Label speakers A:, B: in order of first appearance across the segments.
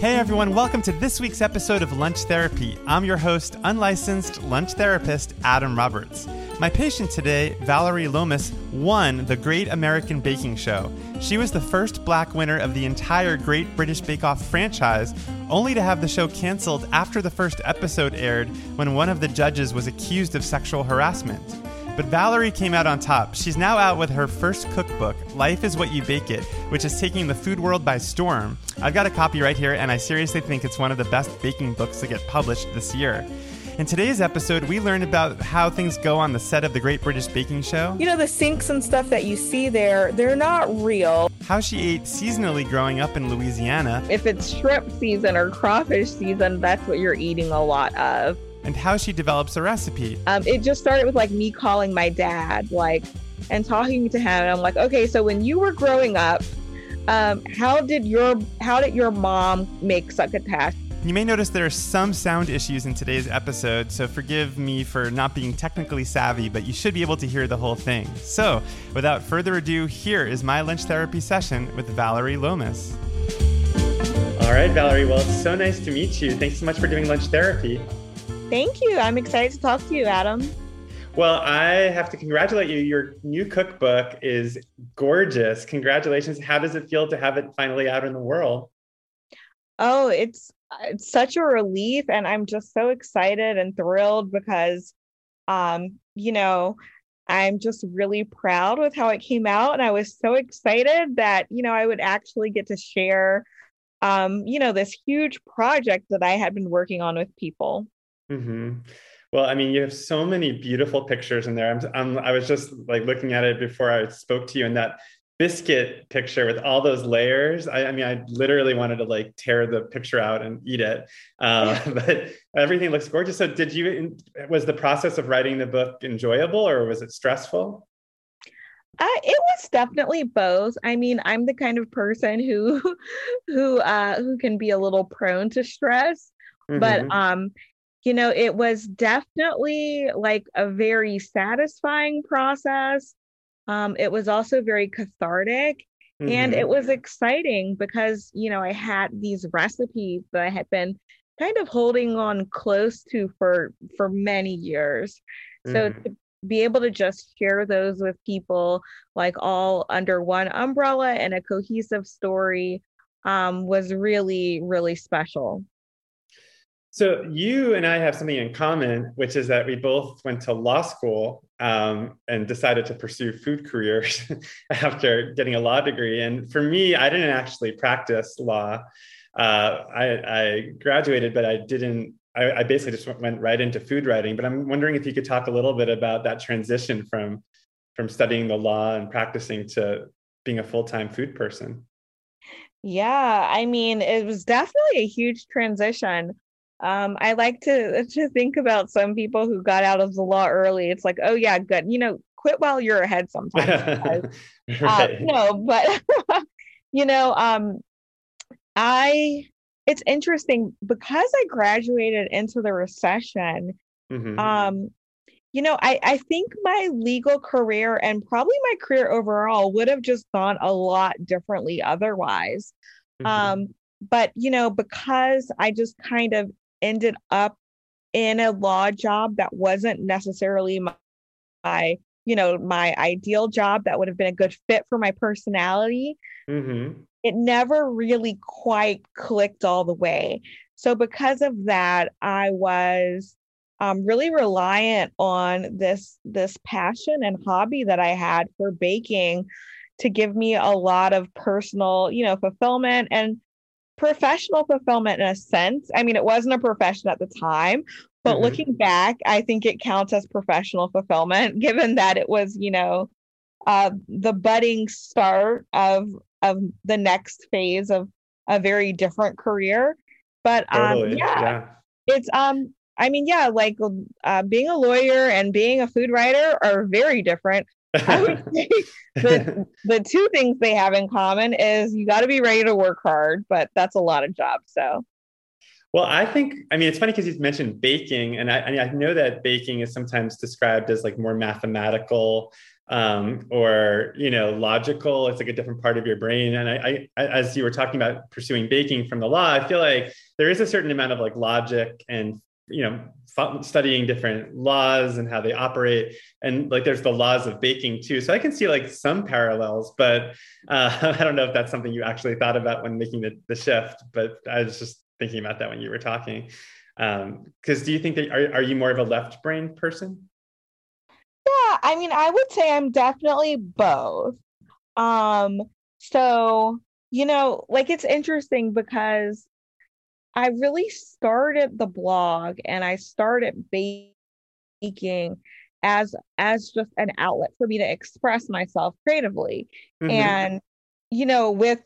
A: Hey everyone, welcome to this week's episode of Lunch Therapy. I'm your host, unlicensed lunch therapist Adam Roberts. My patient today, Vallery Lomas, won the Great American Baking Show. She was the first black winner of the entire Great British Bake Off franchise, only to have the show canceled after the first episode aired when one of the judges was accused of sexual harassment. But Vallery came out on top. She's now out with her first cookbook, Life is What You Bake It, which is taking the food world by storm. I've got a copy right here, and I seriously think it's one of the best baking books to get published this year. In today's episode, we learn about how things go on the set of the Great British Baking Show.
B: You know, the sinks and stuff that you see there, they're not real.
A: How she ate seasonally growing up in Louisiana.
B: If it's shrimp season or crawfish season, that's what you're eating a lot of
A: and how she develops a recipe.
B: Um, it just started with like me calling my dad, like, and talking to him. And I'm like, okay, so when you were growing up, um, how did your how did your mom make succotash?
A: You may notice there are some sound issues in today's episode, so forgive me for not being technically savvy, but you should be able to hear the whole thing. So, without further ado, here is my lunch therapy session with Vallery Lomas. All right, Vallery, well, it's so nice to meet you. Thanks so much for doing lunch therapy.
B: Thank you. I'm excited to talk to you, Adam.
A: Well, I have to congratulate you. Your new cookbook is gorgeous. Congratulations. How does it feel to have it finally out in the world?
B: Oh, it's it's such a relief and I'm just so excited and thrilled because um, you know, I'm just really proud with how it came out and I was so excited that, you know, I would actually get to share um, you know, this huge project that I had been working on with people.
A: Mm-hmm. Well, I mean, you have so many beautiful pictures in there. I'm, I'm, i was just like looking at it before I spoke to you, and that biscuit picture with all those layers. I, I mean, I literally wanted to like tear the picture out and eat it. Uh, but everything looks gorgeous. So, did you? Was the process of writing the book enjoyable, or was it stressful?
B: Uh, it was definitely both. I mean, I'm the kind of person who, who, uh, who can be a little prone to stress. Mm-hmm. But um, you know, it was definitely like a very satisfying process. Um, it was also very cathartic. Mm-hmm. And it was exciting because, you know, I had these recipes that I had been kind of holding on close to for for many years. Mm-hmm. So to be able to just share those with people like all under one umbrella and a cohesive story um, was really really special
A: so you and I have something in common, which is that we both went to law school um, and decided to pursue food careers after getting a law degree. And for me, I didn't actually practice law. Uh, I, I, graduated, but I didn't. I, I basically just went right into food writing. But I'm wondering if you could talk a little bit about that transition from from studying the law and practicing to being a full time food person.
B: Yeah, I mean, it was definitely a huge transition um, I like to to think about some people who got out of the law early. It's like, oh yeah, good. You know, quit while you're ahead sometimes. Right. uh, no, but you know, um, I it's interesting because I graduated into the recession. Mm-hmm. Um, you know, I, I think my legal career and probably my career overall would have just gone a lot differently otherwise. Mm-hmm. Um, but you know, because I just kind of ended up in a law job that wasn't necessarily my, my you know my ideal job that would have been a good fit for my personality. Mm-hmm. it never really quite clicked all the way. So because of that i was um, really reliant on this this passion and hobby that i had for baking to give me a lot of personal you know fulfillment. And professional fulfillment in a sense. I mean, it wasn't a profession at the time, but mm-hmm. looking back, I think it counts as professional fulfillment, given that it was, you know, uh, the budding start of of the next phase of a very different career. But um, totally. yeah, yeah, it's um, I mean, yeah, like uh, being a lawyer and being a food writer are very different. I would say the, the two things they have in common is you got to be ready to work hard, but that's a lot of jobs. So,
A: Well, I think, I mean, it's funny because you mentioned baking, and I, I, mean, I know that baking is sometimes described as like more mathematical um, or, you know, logical. It's like a different part of your brain. And I, I, as you were talking about pursuing baking from the law, I feel like there is a certain amount of like logic and, you know, studying different laws and how they operate and like there's the laws of baking too so i can see like some parallels but uh, i don't know if that's something you actually thought about when making the, the shift but i was just thinking about that when you were talking. Because um, do you think that are, are you more of a left brain person?
B: Yeah, I mean, I would say I'm definitely both. Um, so you know, like it's interesting because I really started the blog and I started baking as as just an outlet for me to express myself creatively. Mm-hmm. And you know, with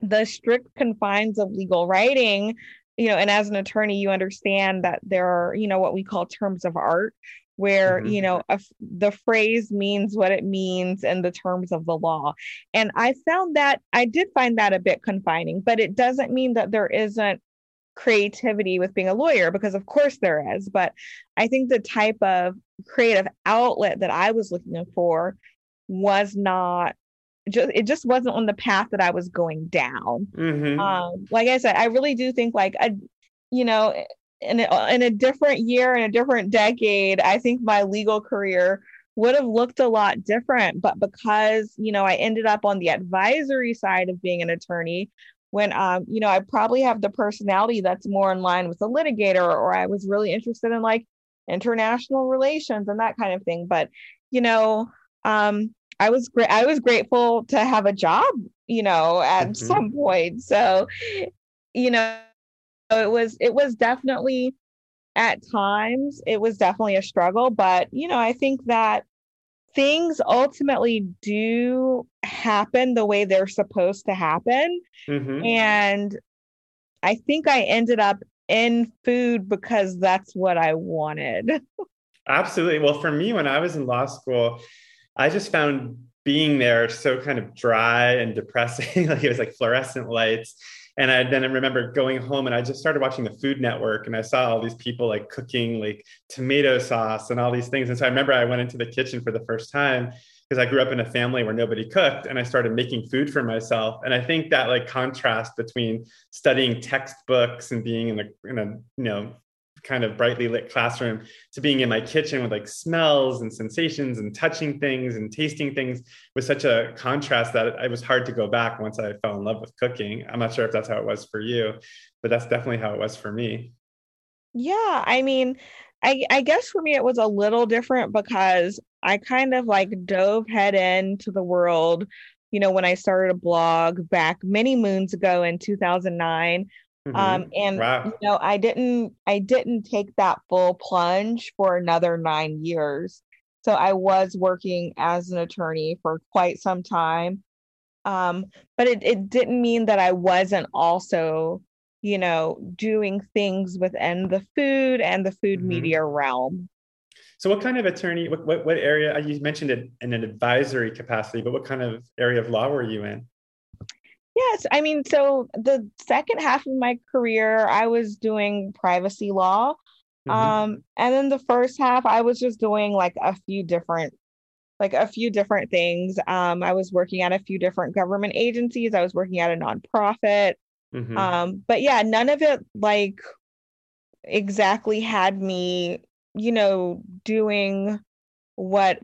B: the strict confines of legal writing you know and as an attorney you understand that there are you know what we call terms of art where mm-hmm. you know a, the phrase means what it means in the terms of the law and i found that i did find that a bit confining but it doesn't mean that there isn't creativity with being a lawyer because of course there is but i think the type of creative outlet that i was looking for was not just it just wasn't on the path that I was going down. Mm-hmm. Um, like I said, I really do think like a, you know, in a, in a different year in a different decade, I think my legal career would have looked a lot different. But because you know I ended up on the advisory side of being an attorney, when um you know I probably have the personality that's more in line with a litigator, or I was really interested in like international relations and that kind of thing. But you know um I was great. I was grateful to have a job, you know, at mm-hmm. some point. So, you know, it was it was definitely at times it was definitely a struggle, but you know, I think that things ultimately do happen the way they're supposed to happen. Mm-hmm. And I think I ended up in food because that's what I wanted.
A: Absolutely. Well, for me, when I was in law school, I just found being there so kind of dry and depressing. like it was like fluorescent lights. And I then I remember going home and I just started watching the Food Network and I saw all these people like cooking like tomato sauce and all these things. And so I remember I went into the kitchen for the first time because I grew up in a family where nobody cooked and I started making food for myself. And I think that like contrast between studying textbooks and being in a in a you know kind of brightly lit classroom to being in my kitchen with like smells and sensations and touching things and tasting things was such a contrast that it was hard to go back once I fell in love with cooking. I'm not sure if that's how it was for you, but that's definitely how it was for me.
B: Yeah, I mean, I, I guess for me it was a little different because I kind of like dove head into the world you know, when I started a blog back many moons ago in 2009, Mm-hmm. Um, and wow. you know, I didn't I didn't take that full plunge for another nine years. So I was working as an attorney for quite some time. Um, but it, it didn't mean that I wasn't also, you know, doing things within the food and the food mm-hmm. media realm.
A: So, what kind of attorney? What, what, what area? You mentioned it in an advisory capacity, but what kind of area of law were you in?
B: Yes, I mean, so the second half of my career, I was doing privacy law. Mm-hmm. Um, and then the first half, I was just doing like a few different, like a few different things. Um, I was working at a few different government agencies. I was working at a nonprofit. Mm-hmm. Um, but yeah, none of it like exactly had me, you know, doing what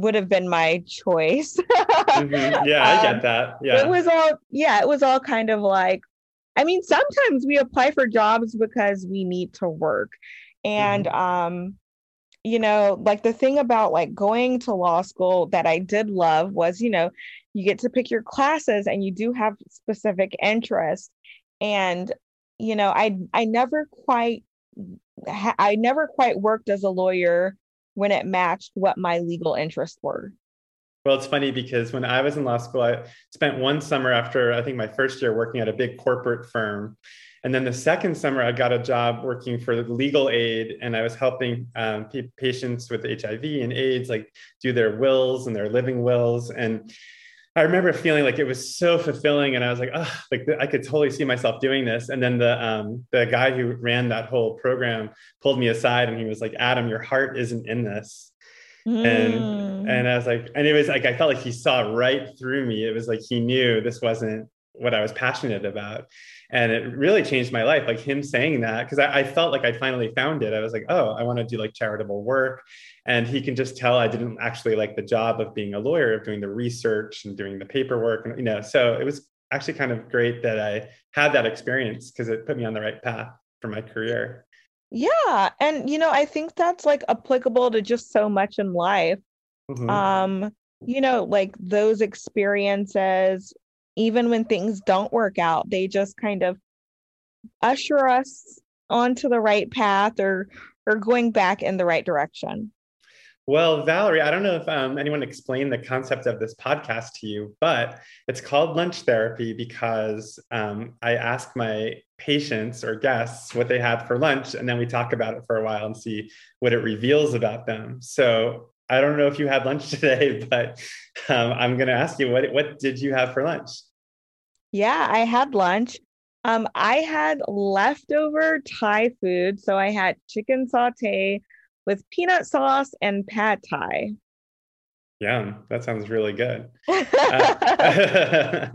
B: would have been my choice.
A: mm-hmm. Yeah, I get um, that. Yeah.
B: It was all yeah, it was all kind of like I mean, sometimes we apply for jobs because we need to work. And mm-hmm. um you know, like the thing about like going to law school that I did love was, you know, you get to pick your classes and you do have specific interests. And you know, I I never quite I never quite worked as a lawyer when it matched what my legal interests were.
A: Well, it's funny because when I was in law school, I spent one summer after I think my first year working at a big corporate firm. And then the second summer, I got a job working for legal aid, and I was helping um, p- patients with HIV and AIDS like do their wills and their living wills. And I remember feeling like it was so fulfilling, and I was like, oh, like I could totally see myself doing this. And then the um, the guy who ran that whole program pulled me aside, and he was like, Adam, your heart isn't in this. Mm. And and I was like, and it was like I felt like he saw right through me. It was like he knew this wasn't what I was passionate about. And it really changed my life. Like him saying that, because I, I, felt like I finally found it. I was like, oh, I want to do like charitable work. And he can just tell I didn't actually like the job of being a lawyer, of doing the research and doing the paperwork. And, you know, so it was actually kind of great that I had that experience because it put me on the right path for my career.
B: Yeah. And, you know, I think that's like applicable to just so much in life. Mm-hmm. Um, you know, like those experiences even when things don't work out they just kind of usher us onto the right path or or going back in the right direction
A: well, Vallery, I don't know if um, anyone explained the concept of this podcast to you, but it's called lunch therapy because um, I ask my patients or guests what they had for lunch, and then we talk about it for a while and see what it reveals about them. So I don't know if you had lunch today, but um, I'm going to ask you what what did you have for lunch?
B: Yeah, I had lunch. Um, I had leftover Thai food. So I had chicken satay with peanut sauce and pad Thai.
A: Yeah, that sounds really good. uh,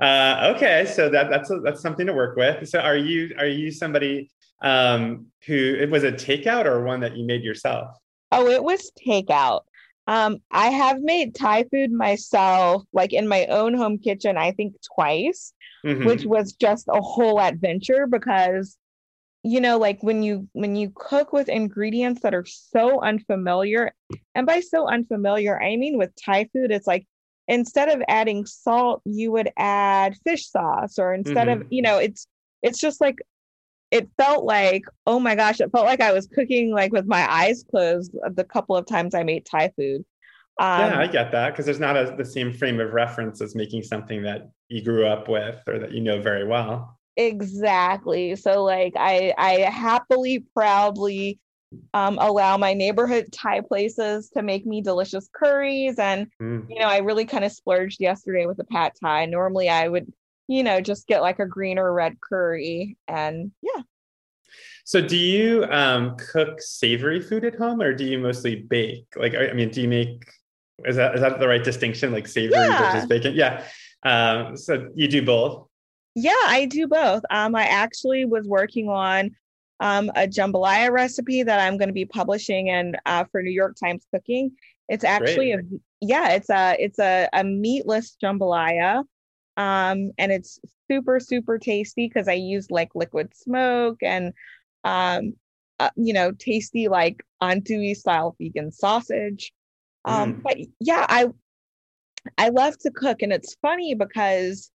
A: uh, okay, so that that's a, that's something to work with. So, are you are you somebody um, who it was a takeout or one that you made yourself?
B: Oh, it was takeout. Um, I have made Thai food myself, like in my own home kitchen, I think twice, mm-hmm. which was just a whole adventure because you know like when you when you cook with ingredients that are so unfamiliar and by so unfamiliar i mean with thai food it's like instead of adding salt you would add fish sauce or instead mm-hmm. of you know it's it's just like it felt like, oh my gosh, it felt like I was cooking like with my eyes closed the couple of times I made Thai food.
A: Um, yeah, I get that because there's not a, the same frame of reference as making something that you grew up with or that you know very well.
B: Exactly. So like I I happily proudly um, allow my neighborhood Thai places to make me delicious curries and mm. you know I really kind of splurged yesterday with a pad Thai. Normally I would you know, just get like a green or red curry and yeah.
A: So do you um, cook savory food at home or do you mostly bake? Like, I mean, do you make, is that, is that the right distinction? Like savory yeah. versus bacon? Yeah. Um, so you do both?
B: Yeah, I do both. Um, I actually was working on um, a jambalaya recipe that I'm going to be publishing and uh, for New York Times Cooking. It's actually Great. a yeah, it's a it's a, a meatless jambalaya um, and it's super super tasty because I use like liquid smoke and um, uh, you know tasty like andouille style vegan sausage. Um, mm. But yeah, I I love to cook, and it's funny because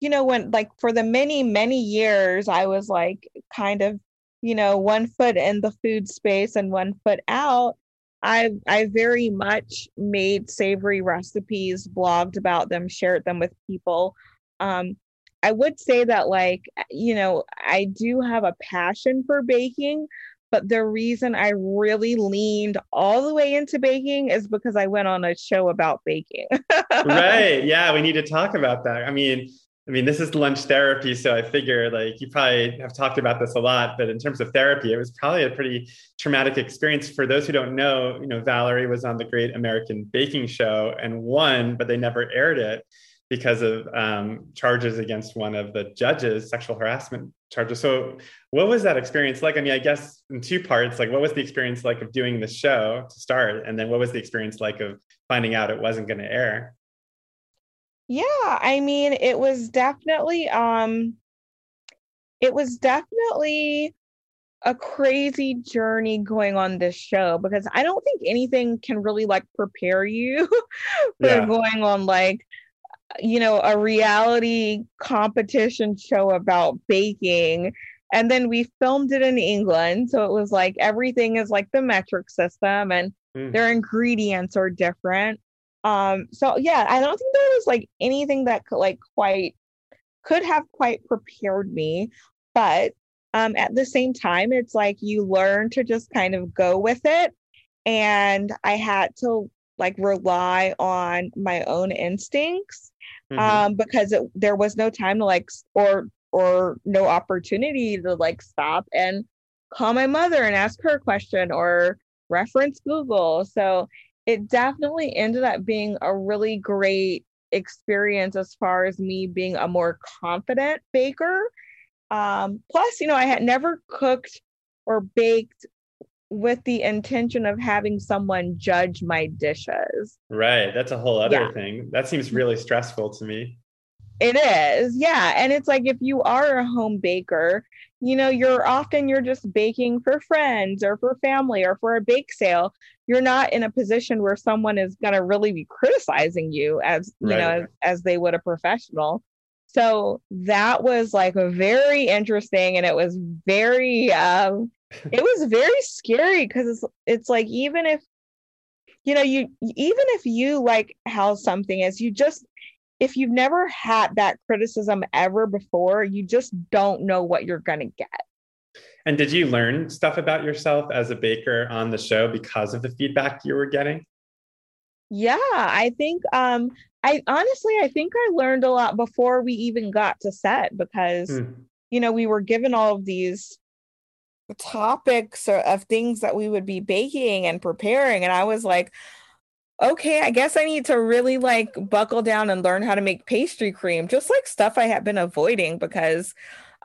B: you know when like for the many many years I was like kind of you know one foot in the food space and one foot out I I very much made savory recipes, blogged about them, shared them with people. Um, I would say that like you know I do have a passion for baking, but the reason I really leaned all the way into baking is because I went on a show about baking.
A: right. Yeah, we need to talk about that. I mean, I mean, this is lunch therapy, so I figure like you probably have talked about this a lot, but in terms of therapy, it was probably a pretty traumatic experience. For those who don't know, you know, Vallery was on the Great American Baking Show and won, but they never aired it because of um, charges against one of the judges, sexual harassment charges. So, what was that experience like? I mean, I guess in two parts, like what was the experience like of doing the show to start, and then what was the experience like of finding out it wasn't going to air?
B: Yeah, I mean, it was definitely um it was definitely a crazy journey going on this show because I don't think anything can really like prepare you for yeah. going on like you know a reality competition show about baking and then we filmed it in England so it was like everything is like the metric system and mm. their ingredients are different um so yeah I don't think there was like anything that could like quite could have quite prepared me but um at the same time it's like you learn to just kind of go with it and I had to like rely on my own instincts mm-hmm. um, because it, there was no time to like or or no opportunity to like stop and call my mother and ask her a question or reference Google. So it definitely ended up being a really great experience as far as me being a more confident baker. Um, plus, you know, I had never cooked or baked with the intention of having someone judge my dishes.
A: Right. That's a whole other yeah. thing. That seems really stressful to me.
B: It is. Yeah. And it's like if you are a home baker, you know, you're often you're just baking for friends or for family or for a bake sale. You're not in a position where someone is going to really be criticizing you as, you right. know, as, as they would a professional. So that was like a very interesting and it was very um it was very scary because it's it's like even if you know you even if you like how something is you just if you've never had that criticism ever before you just don't know what you're going to get
A: and did you learn stuff about yourself as a baker on the show because of the feedback you were getting
B: yeah i think um i honestly i think i learned a lot before we even got to set because mm. you know we were given all of these topics of things that we would be baking and preparing and i was like okay i guess i need to really like buckle down and learn how to make pastry cream just like stuff i have been avoiding because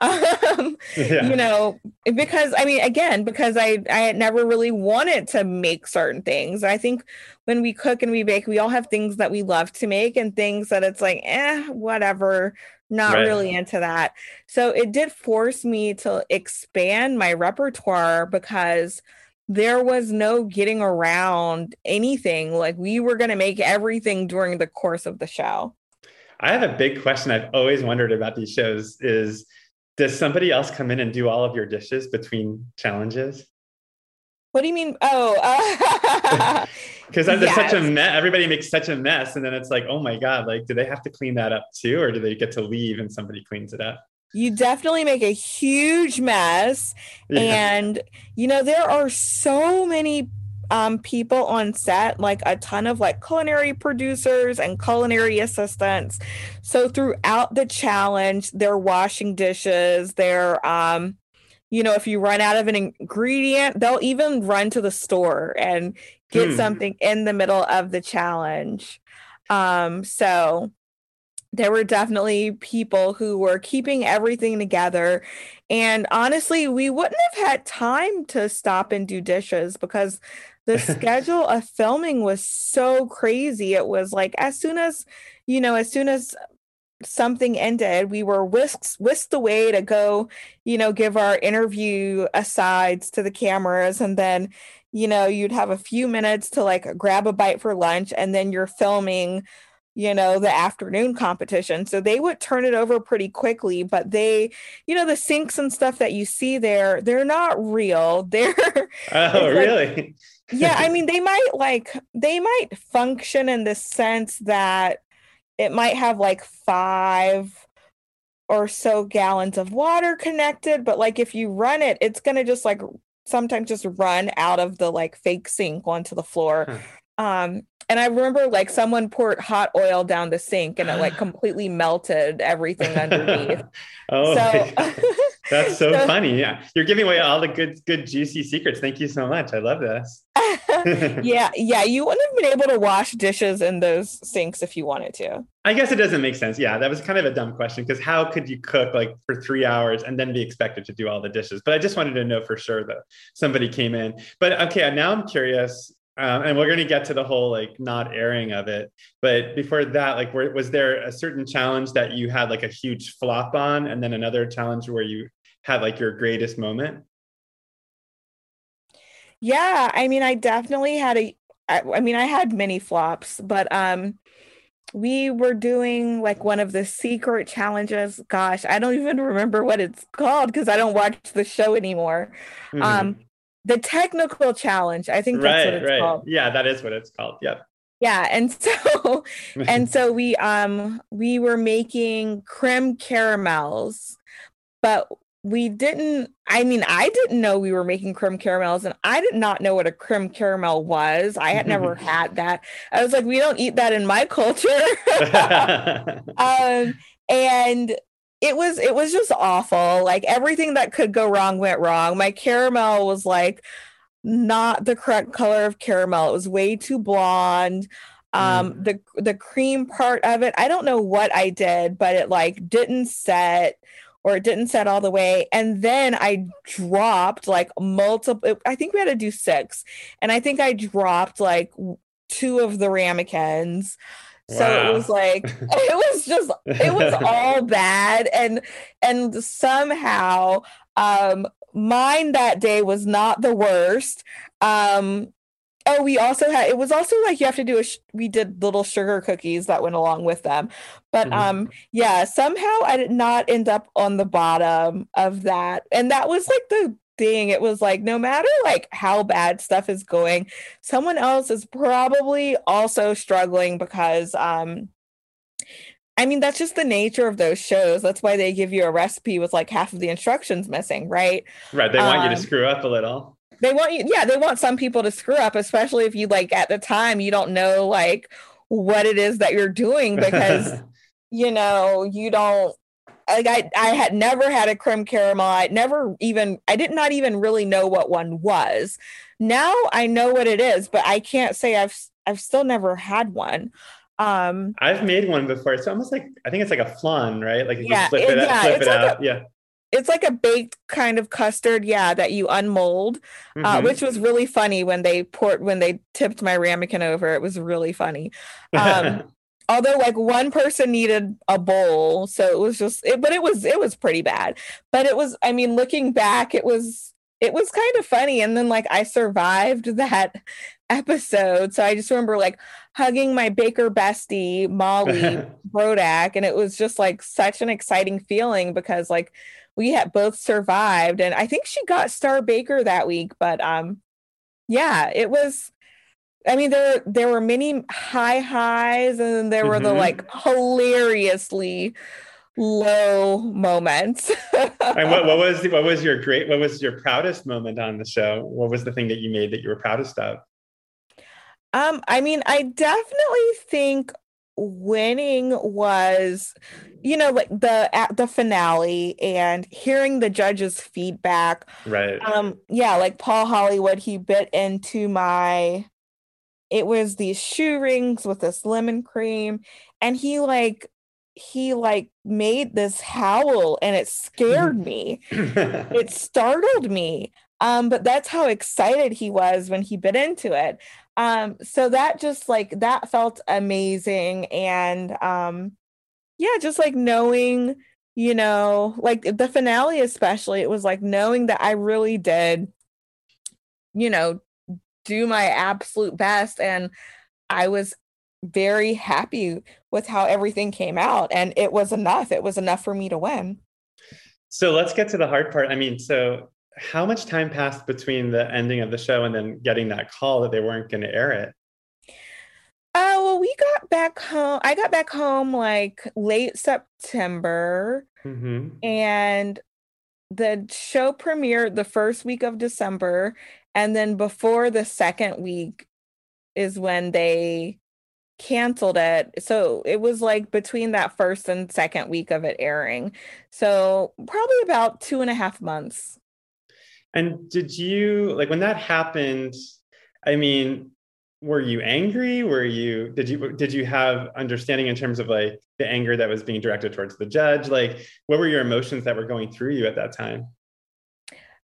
B: um, yeah. you know because i mean again because i i had never really wanted to make certain things i think when we cook and we bake we all have things that we love to make and things that it's like eh whatever not right. really into that. So it did force me to expand my repertoire because there was no getting around anything. Like we were going to make everything during the course of the show.
A: I have a big question I've always wondered about these shows is does somebody else come in and do all of your dishes between challenges?
B: What do you mean? Oh,
A: uh, because there's yes. such a mess. Everybody makes such a mess, and then it's like, oh my god, like, do they have to clean that up too, or do they get to leave and somebody cleans it up?
B: You definitely make a huge mess, yeah. and you know there are so many um, people on set, like a ton of like culinary producers and culinary assistants. So throughout the challenge, they're washing dishes, they're um, you know, if you run out of an ingredient, they'll even run to the store and get hmm. something in the middle of the challenge. Um, so there were definitely people who were keeping everything together. And honestly, we wouldn't have had time to stop and do dishes because the schedule of filming was so crazy. It was like as soon as, you know, as soon as something ended, we were whisked whisked away to go, you know, give our interview asides to the cameras, and then, you know, you'd have a few minutes to like grab a bite for lunch, and then you're filming, you know, the afternoon competition. So they would turn it over pretty quickly, but they, you know, the sinks and stuff that you see there, they're not real. They're
A: oh, really?
B: yeah, I mean, they might like they might function in the sense that it might have like five or so gallons of water connected but like if you run it it's going to just like sometimes just run out of the like fake sink onto the floor huh. um and I remember like someone poured hot oil down the sink and it like completely melted everything underneath.
A: oh, so, that's so, so, funny. Yeah, you're giving away all the good, good juicy secrets. Thank you so much. I love this.
B: yeah, yeah. You wouldn't have been able to wash dishes in those sinks if you wanted to.
A: I guess it doesn't make sense. Yeah, that was kind of a dumb question because how could you cook like for three hours and then be expected to do all the dishes? But I just wanted to know for sure that somebody came in. But okay, now I'm curious um, and we're going to get to the whole like not airing of it. But before that like was there a certain challenge that you had like a huge flop on and then another challenge where you had like your greatest moment?
B: Yeah i mean i definitely had a I, I mean i had many flops but um we were doing like one of the secret challenges. Gosh i don't even remember what it's called because i don't watch the show anymore. Mm-hmm. um the technical challenge. I think that's right, what it's right. called.
A: Yeah, that is what it's called. Yep.
B: Yeah, and so and so we um we were making creme caramels, but we didn't i mean i didn't know we were making creme caramels and i did not know what a creme caramel was i had never had that i was like we don't eat that in my culture um, and it was it was just awful like everything that could go wrong went wrong my caramel was like not the correct color of caramel it was way too blonde um mm. the the cream part of it i don't know what i did but it like didn't set or it didn't set all the way. And then I dropped like multiple, I think we had to do six. And I think I dropped like two of the ramekins. So wow. it was like it was just it was all bad and and somehow um mine that day was not the worst. Um Oh, we also had it was also like you have to do a sh- we did little sugar cookies that went along with them. But mm-hmm. um yeah, somehow I did not end up on the bottom of that. And that was like the thing. It was like no matter like how bad stuff is going, someone else is probably also struggling because um I mean, that's just the nature of those shows. That's why they give you a recipe with like half of the instructions missing, right?
A: Right. They want um, you to um, screw up a little
B: they want you yeah they want some people to screw up especially if you like at the time you don't know like what it is that you're doing because you know you don't like I, I had never had a creme caramel. I never even i did not even really know what one was. Now i know what it is but i can't say i've i've still never had one. Um
A: i've made one before. It's almost like i think it's like a flan right? Like you yeah, flip it, it yeah, flip it like out.
B: A, yeah. it's like a baked kind of custard, yeah, that you unmold, uh, mm-hmm. uh, which was really funny when they poured when they tipped my ramekin over. It was really funny. Um, although like one person needed a bowl, so it was just it, but it was it was pretty bad. But it was, I mean, looking back, it was it was kind of funny. And then like I survived that episode, so I just remember like hugging my baker bestie Molly Brodak, and it was just like such an exciting feeling because like we had both survived and i think she got star baker that week but um yeah it was i mean there there were many high highs and there mm-hmm. were the mm-hmm. like hilariously low moments
A: and what, what was what was your great what was your proudest moment on the show what was the thing that you made that you were proudest of
B: um i mean i definitely think winning was you know like the at the finale and hearing the judges feedback
A: right
B: um yeah like paul hollywood he bit into my it was these choux rings with this lemon cream and he like he like made this howl and it scared me. It startled me. Um but that's how excited he was when he bit into it. Um so that just like that felt amazing and um yeah just like knowing you know like the finale especially it was like knowing that i really did you know do my absolute best and i was very happy with how everything came out and it was enough it was enough for me to win
A: so let's get to the hard part i mean so how much time passed between the ending of the show and then getting that call that they weren't going to air it?
B: Uh, well, we got back home. I got back home like late September, mm-hmm. and the show premiered the first week of December, and then before the second week is when they canceled it. So it was like between that first and second week of it airing. So probably about two and a half months.
A: And did you like when that happened? I mean, were you angry? Were you did you did you have understanding in terms of like the anger that was being directed towards the judge? Like, what were your emotions that were going through you at that time?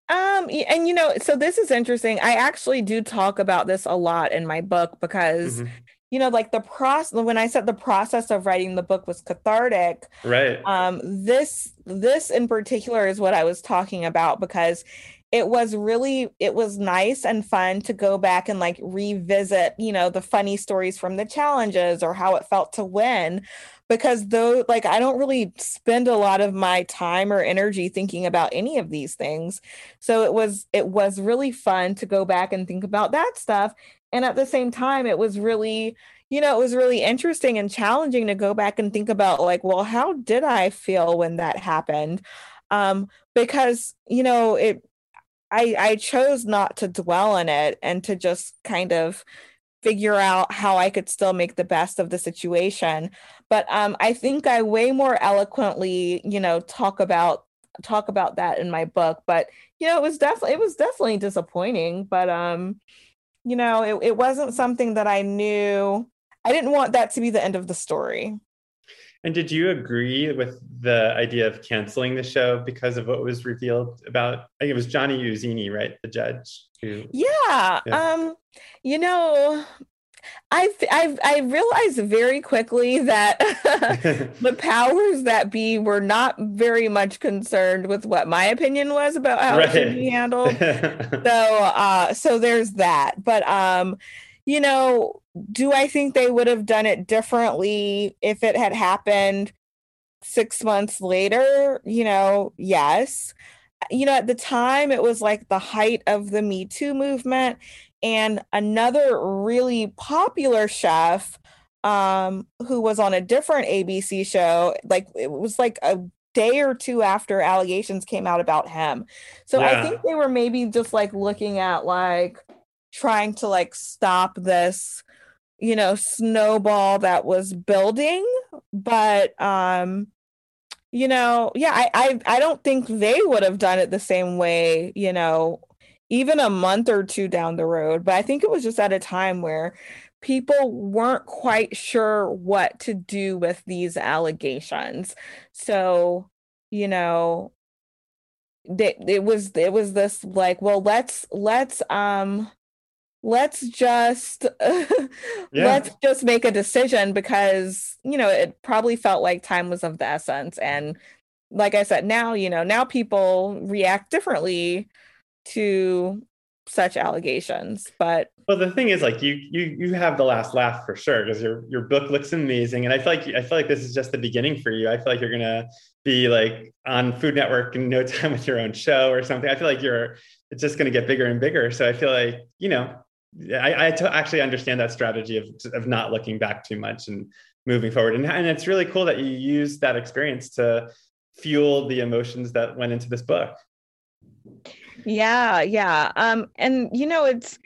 B: Um, and you know, so this is interesting. I actually do talk about this a lot in my book because mm-hmm you know like the process when i said the process of writing the book was cathartic
A: right
B: um this this in particular is what i was talking about because it was really it was nice and fun to go back and like revisit you know the funny stories from the challenges or how it felt to win. Because though like i don't really spend a lot of my time or energy thinking about any of these things. So it was it was really fun to go back and think about that stuff. And at the same time it was really you know it was really interesting and challenging to go back and think about like well how did i feel when that happened? Um, because you know it. I I chose not to dwell on it and to just kind of figure out how I could still make the best of the situation. But um, I think I way more eloquently, you know, talk about talk about that in my book. But you know, it was definitely it was definitely disappointing. But um, you know, it, it wasn't something that I knew. I didn't want that to be the end of the story.
A: And did you agree with the idea of canceling the show because of what was revealed about? I think it was Johnny Iuzzini, right, the judge?
B: Who, yeah. yeah. Um, you know, I I I realized very quickly that the powers that be were not very much concerned with what my opinion was about how right. it should be handled. so uh so there's that. But um you know, do I think they would have done it differently if it had happened 6 months later? You know, yes. You know, at the time it was like the height of the Me Too movement and another really popular chef um, who was on a different ABC show. Like it was like a day or two after allegations came out about him. So yeah. I think they were maybe just like looking at like trying to like stop this, you know, snowball that was building. But um, you know, yeah, I I, I don't think they would have done it the same way, you know, even a month or two down the road. But I think it was just at a time where people weren't quite sure what to do with these allegations. So, you know, they, it was it was this like, well, let's let's um let's just yeah. let's just make a decision because you know it probably felt like time was of the essence. And like i said now you know now people react differently to such allegations but
A: well the thing is like you you you have the last laugh for sure because your your book looks amazing. And i feel like i feel like this is just the beginning for you. I feel like you're gonna be like on food network in no time with your own show or something. I feel like you're it's just gonna get bigger and bigger. So i feel like you know i, I t- actually understand that strategy of of not looking back too much and moving forward and, and it's really cool that you use that experience to fuel the emotions that went into this book
B: yeah, yeah. Um, and you know, it's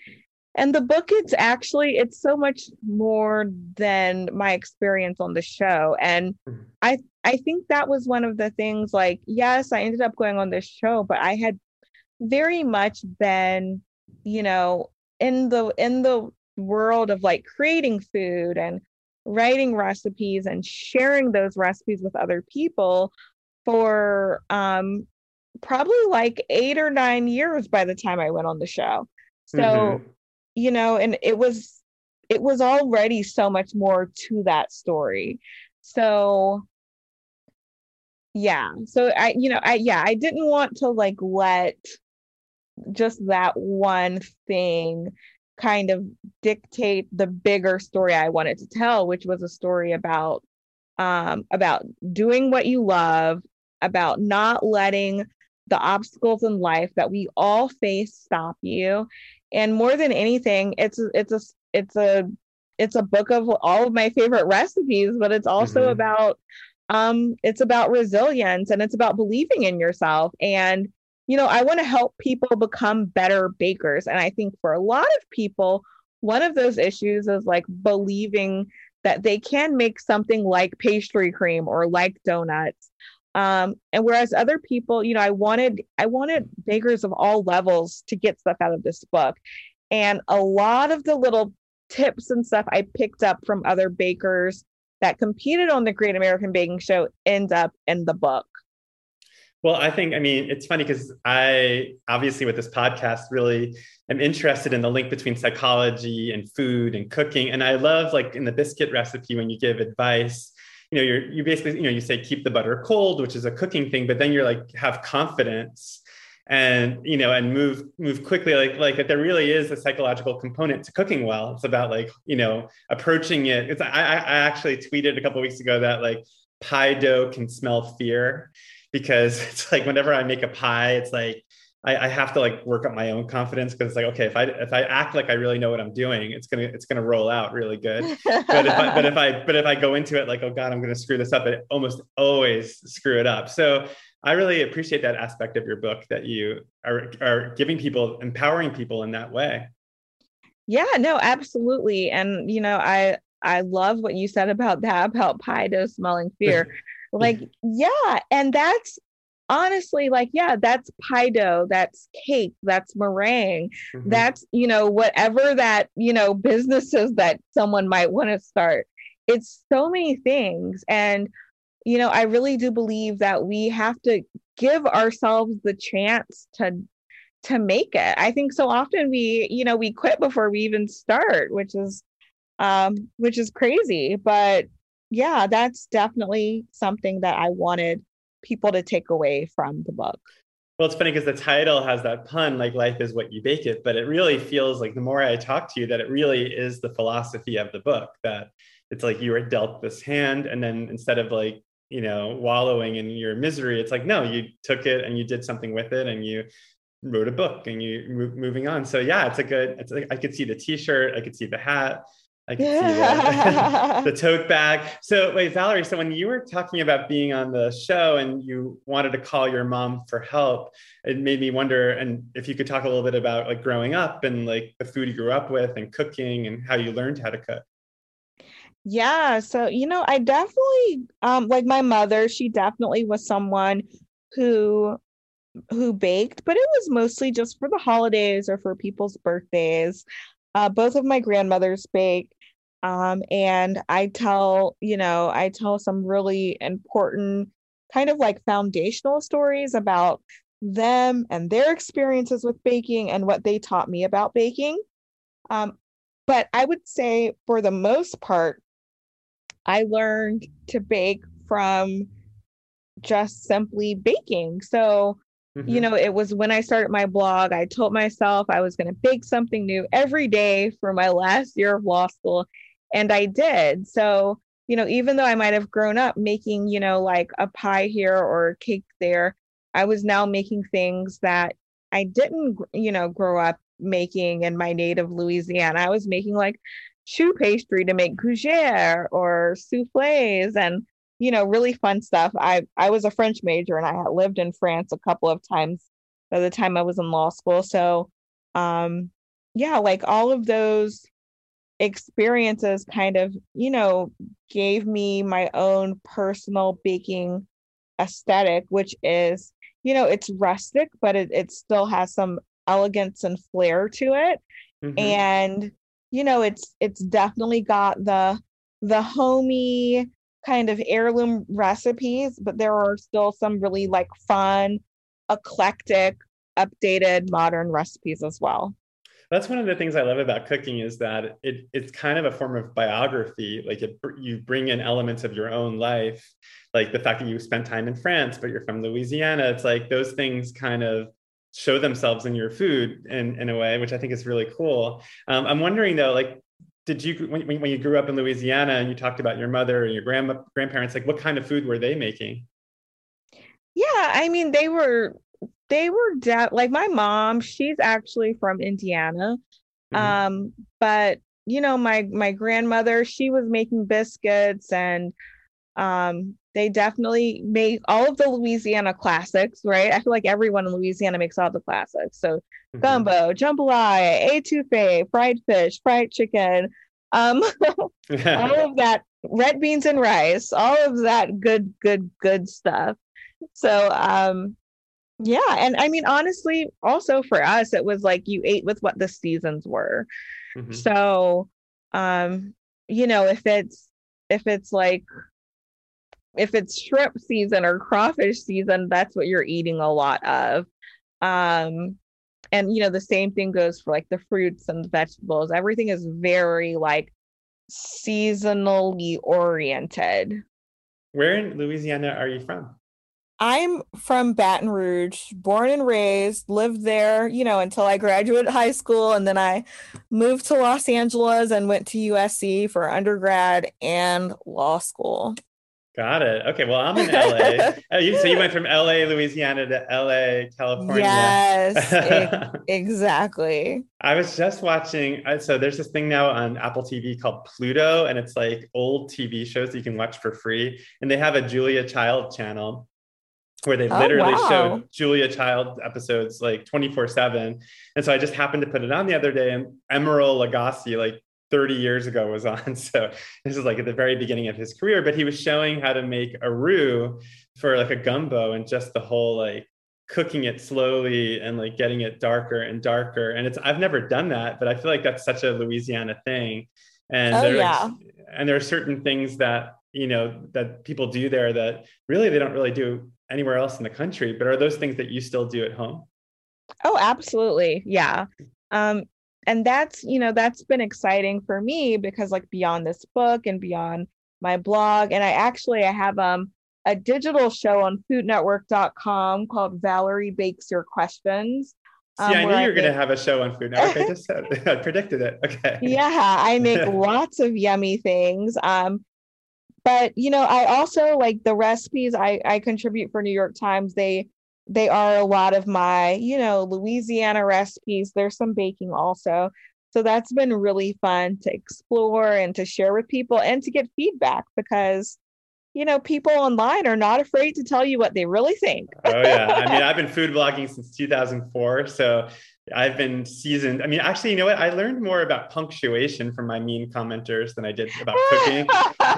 B: and the book it's actually it's so much more than my experience on the show. And mm-hmm. I I think that was one of the things like, yes, I ended up going on this show, but I had very much been, you know, in the in the world of like creating food and writing recipes and sharing those recipes with other people for um probably like eight or nine years by the time I went on the show. So, mm-hmm. you know, and it was it was already so much more to that story. So yeah. So I, you know, I yeah, I didn't want to like let just that one thing kind of dictate the bigger story I wanted to tell, which was a story about um about doing what you love, about not letting the obstacles in life that we all face stop you and more than anything it's it's a it's a it's a book of all of my favorite recipes but it's also mm-hmm. about um it's about resilience and it's about believing in yourself and you know i want to help people become better bakers. And i think for a lot of people one of those issues is like believing that they can make something like pastry cream or like donuts. Um and whereas other people you know i wanted i wanted bakers of all levels to get stuff out of this book. And a lot of the little tips and stuff i picked up from other bakers that competed on the great american baking show end up in the book
A: well, I think, I mean, it's funny because I obviously with this podcast really am interested in the link between psychology and food and cooking. And I love, like, in the biscuit recipe, when you give advice, you know, you're you basically, you know, you say keep the butter cold, which is a cooking thing, but then you're like have confidence and you know and move move quickly. Like like that there really is a psychological component to cooking well. It's about like you know approaching it. It's i i actually tweeted a couple weeks ago that like pie dough can smell fear because it's like whenever i make a pie it's like I, I have to like work up my own confidence because it's like okay if I if I act like I really know what I'm doing it's gonna it's gonna roll out really good but if I but if I but if I go into it like oh god I'm gonna screw this up it almost always screw it up so I really appreciate that aspect of your book that you are, are giving people, empowering people in that way.
B: Yeah, no, absolutely. And, you know, I, I love what you said about that, about pie dough smelling fear. like, yeah. And that's honestly like, yeah, that's pie dough, that's cake, that's meringue, mm-hmm. that's, you know, whatever that, you know, businesses that someone might want to start. It's so many things. And, you know, I really do believe that we have to give ourselves the chance to to make it. I think so often we, you know, we quit before we even start, which is um which is crazy, but yeah, that's definitely something that I wanted people to take away from the book.
A: Well, it's funny because the title has that pun, like life is what you bake it, but it really feels like the more I talk to you, that it really is the philosophy of the book that it's like you were dealt this hand, and then instead of like, you know, wallowing in your misery, it's like, no, you took it and you did something with it and you wrote a book and you moving on. So yeah, it's a good, it's like, I could see the t-shirt, I could see the hat, I can see the, tote bag. So wait, Vallery, so when you were talking about being on the show and you wanted to call your mom for help, it made me wonder, and if you could talk a little bit about like growing up and like the food you grew up with and cooking and how you learned how to cook.
B: Yeah, so you know, I definitely um like my mother, she definitely was someone who who baked, but it was mostly just for the holidays or for people's birthdays. Uh, both of my grandmothers bake. Um, and I tell, you know, I tell some really important kind of like foundational stories about them and their experiences with baking and what they taught me about baking. Um, but I would say for the most part, I learned to bake from just simply baking. So, mm-hmm. you know, it was when I started my blog, I told myself I was going to bake something new every day for my last year of law school. And I did. So, you know, even though I might have grown up making, you know, like a pie here or a cake there, I was now making things that I didn't, you know, grow up making in my native Louisiana. I was making like choux pastry to make gougere or souffles and you know really fun stuff. I I was a French major and I had lived in France a couple of times by the time I was in law school. So um yeah, like all of those experiences kind of, you know, gave me my own personal baking aesthetic, which is, you know, it's rustic, but it, it still has some elegance and flair to it. Mm-hmm. And, you know, it's it's definitely got the the homey kind of heirloom recipes, but there are still some really like fun, eclectic, updated modern recipes as well
A: that's one of the things I love about cooking is that it it's kind of a form of biography. Like it, you bring in elements of your own life, like the fact that you spent time in France, but you're from Louisiana. It's like those things kind of show themselves in your food in, in a way, which I think is really cool. Um, I'm wondering though, like, did you when, when you grew up in Louisiana and you talked about your mother and your grandma grandparents, like what kind of food were they making?
B: Yeah, I mean, they were they were de- like my mom she's actually from indiana mm-hmm. um but you know my my grandmother she was making biscuits and um they definitely made all of the louisiana classics right i feel like everyone in louisiana makes all the classics so mm-hmm. gumbo jambalaya etouffee fried fish fried chicken um all of that red beans and rice all of that good good good stuff so um yeah. And I mean, honestly, also for us, it was like you ate with what the seasons were. Mm-hmm. So, um, you know, if it's, if it's like, if it's shrimp season or crawfish season, that's what you're eating a lot of. Um, and you know, the same thing goes for like the fruits and the vegetables. Everything is very like seasonally oriented.
A: Where in Louisiana are you from?
B: I'm from Baton Rouge, born and raised, lived there, you know, until I graduated high school. And then I moved to Los Angeles and went to USC for undergrad and law school.
A: Got it. Okay. Well, I'm in LA. oh, so you went from LA, Louisiana to LA, California.
B: Yes, exactly.
A: I was just watching. Uh, so there's this thing now on Apple TV called Pluto, and it's like old TV shows that you can watch for free. And they have a Julia Child channel where they
B: Oh,
A: literally
B: wow.
A: showed Julia Child episodes like 24 7. And so I just happened to put it on the other day, and Emeril Lagasse, like 30 years ago, was on. So this is like at the very beginning of his career, but he was showing how to make a roux for like a gumbo and just the whole like cooking it slowly and like getting it darker and darker. And it's, I've never done that, but I feel like that's such a Louisiana thing. And
B: Oh,
A: there,
B: yeah.
A: and there are certain things that you know that people do there that really they don't really do anywhere else in the country but are those things that you still do at home
B: Oh, absolutely. Yeah. Um, and that's, you know, that's been exciting for me because like beyond this book and beyond my blog, and I actually I have um a digital show on foodnetwork.com called Vallery Bakes Your Questions.
A: see
B: um,
A: i knew you were going to have a show on food network i just said i predicted it okay
B: yeah i make lots of yummy things um but you know i also like the recipes i i contribute for new york times. They they are a lot of my you know louisiana recipes. There's some baking also. So that's been really fun to explore and to share with people and to get feedback because you know people online are not afraid to tell you what they really think.
A: Oh yeah. I mean i've been food blogging since 2004 so i've been seasoned i mean actually you know what i learned more about punctuation from my mean commenters than i did about cooking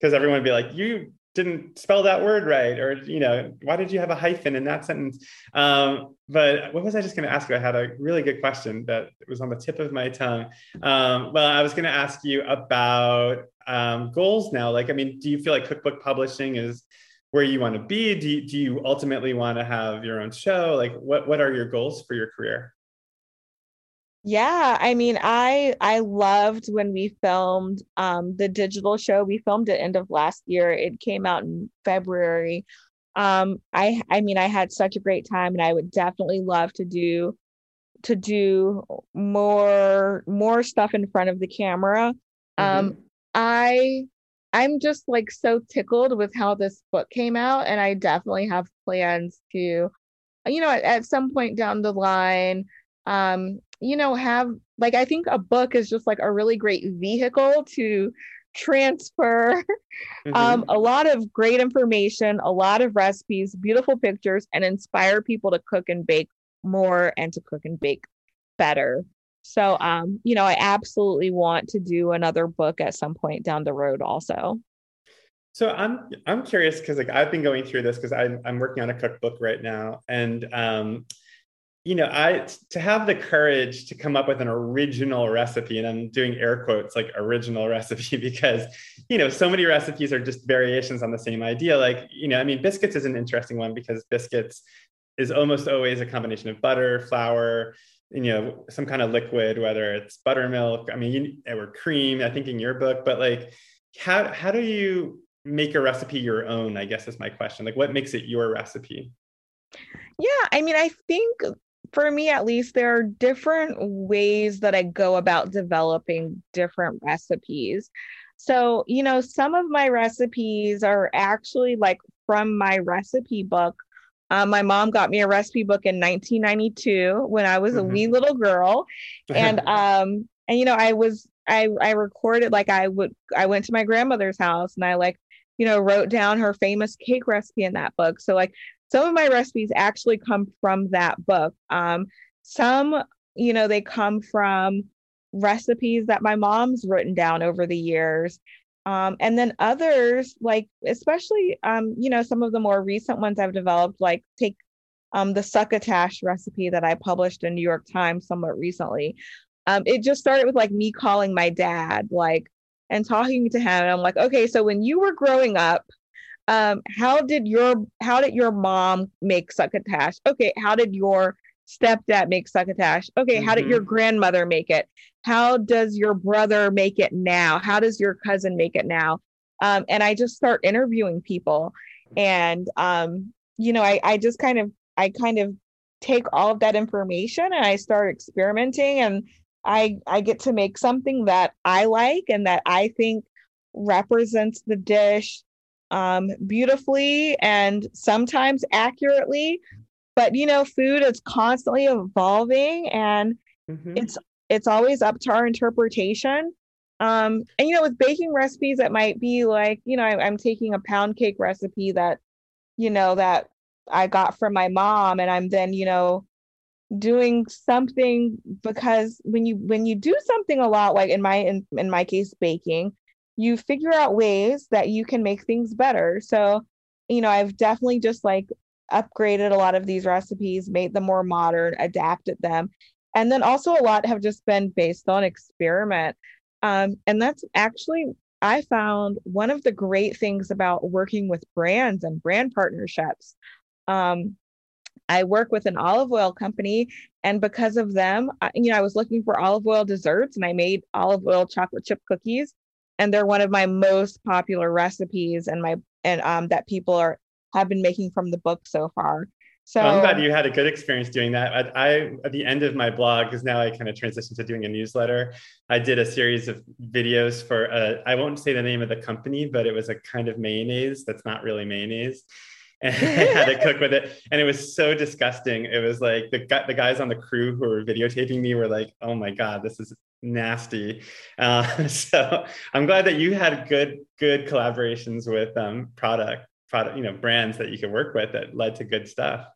A: because everyone would be like, "You didn't spell that word right," or you know, "Why did you have a hyphen in that sentence?" Um, but what was I just going to ask you? I had a really good question that was on the tip of my tongue. Um, well, I was going to ask you about um, goals now. Like, I mean, do you feel like cookbook publishing is where you want to be? Do you, do you ultimately want to have your own show? Like, what what are your goals for your career?
B: Yeah, I mean, I I loved when we filmed um the digital show. We filmed it end of last year. It came out in February. Um I I mean, I had such a great time and I would definitely love to do to do more more stuff in front of the camera. Um
A: Mhm.
B: I I'm just like so tickled with how this book came out and I definitely have plans to you know at, at some point down the line um you know have like i think a book is just like a really great vehicle to transfer
A: Mhm.
B: um a lot of great information a lot of recipes beautiful pictures and inspire people to cook and bake more and to cook and bake better so um you know i absolutely want to do another book at some point down the road also
A: So I'm I'm curious because like I've been going through this because I'm I'm working on a cookbook right now, and um, you know, I to have the courage to come up with an original recipe, and I'm doing air quotes like original recipe because you know so many recipes are just variations on the same idea. Like you know, I mean, biscuits is an interesting one because biscuits is almost always a combination of butter, flour, you know, some kind of liquid, whether it's buttermilk. I mean, or cream. I think in your book, but like how how do you make a recipe your own i guess is my question like what makes it your recipe
B: Yeah, I mean, I think for me at least, there are different ways that I go about developing different recipes. So, you know, some of my recipes are actually like from my recipe book. Um, my mom got me a recipe book in 1992 when I was a
A: Mhm.
B: wee little girl, and um, and you know, I was I I recorded like I would I went to my grandmother's house and I like you know wrote down her famous cake recipe in that book. So like some of my recipes actually come from that book. Um, some, you know, they come from recipes that my mom's written down over the years. Um, and then others, like especially, um, you know, some of the more recent ones I've developed, like take um, the succotash recipe that I published in New York Times somewhat recently. Um, it just started with like me calling my dad, like, and talking to him. And I'm like, okay, so when you were growing up, um how did your how did your mom make succotash? Okay how did your stepdad make succotash? Okay how did your grandmother make it? How does your brother make it now? How does your cousin make it now? Um and i just start interviewing people and um you know i i just kind of i kind of take all of that information and i start experimenting and i i get to make something that i like and that i think represents the dish um, beautifully and sometimes accurately. But you know, food is constantly evolving and
A: Mhm.
B: it's it's always up to our interpretation. Um, and you know, with baking recipes, it might be like, you know, I, I'm taking a pound cake recipe that, you know, that I got from my mom and I'm then, you know, doing something because when you when you do something a lot like in my in, in my case baking, you figure out ways that you can make things better. So, you know, I've definitely just like upgraded a lot of these recipes, made them more modern, adapted them. And then also a lot have just been based on experiment. Um, and that's actually I found one of the great things about working with brands and brand partnerships. Um, I work with an olive oil company, and because of them, I, you know, I was looking for olive oil desserts, and I made olive oil chocolate chip cookies, and they're one of my most popular recipes, and my and um that people are have been making from the book so far. So
A: well, I'm glad you had a good experience doing that. I, I at the end of my blog, because now I kind of transitioned to doing a newsletter. I did a series of videos for a, I won't say the name of the company, but it was a kind of mayonnaise that's not really mayonnaise. And I had to cook with it, and it was so disgusting. It was like the the guys on the crew who were videotaping me were like, "Oh my god, this is nasty." Uh, so I'm glad that you had good good collaborations with um, product product you know brands that you could work with that led to good stuff.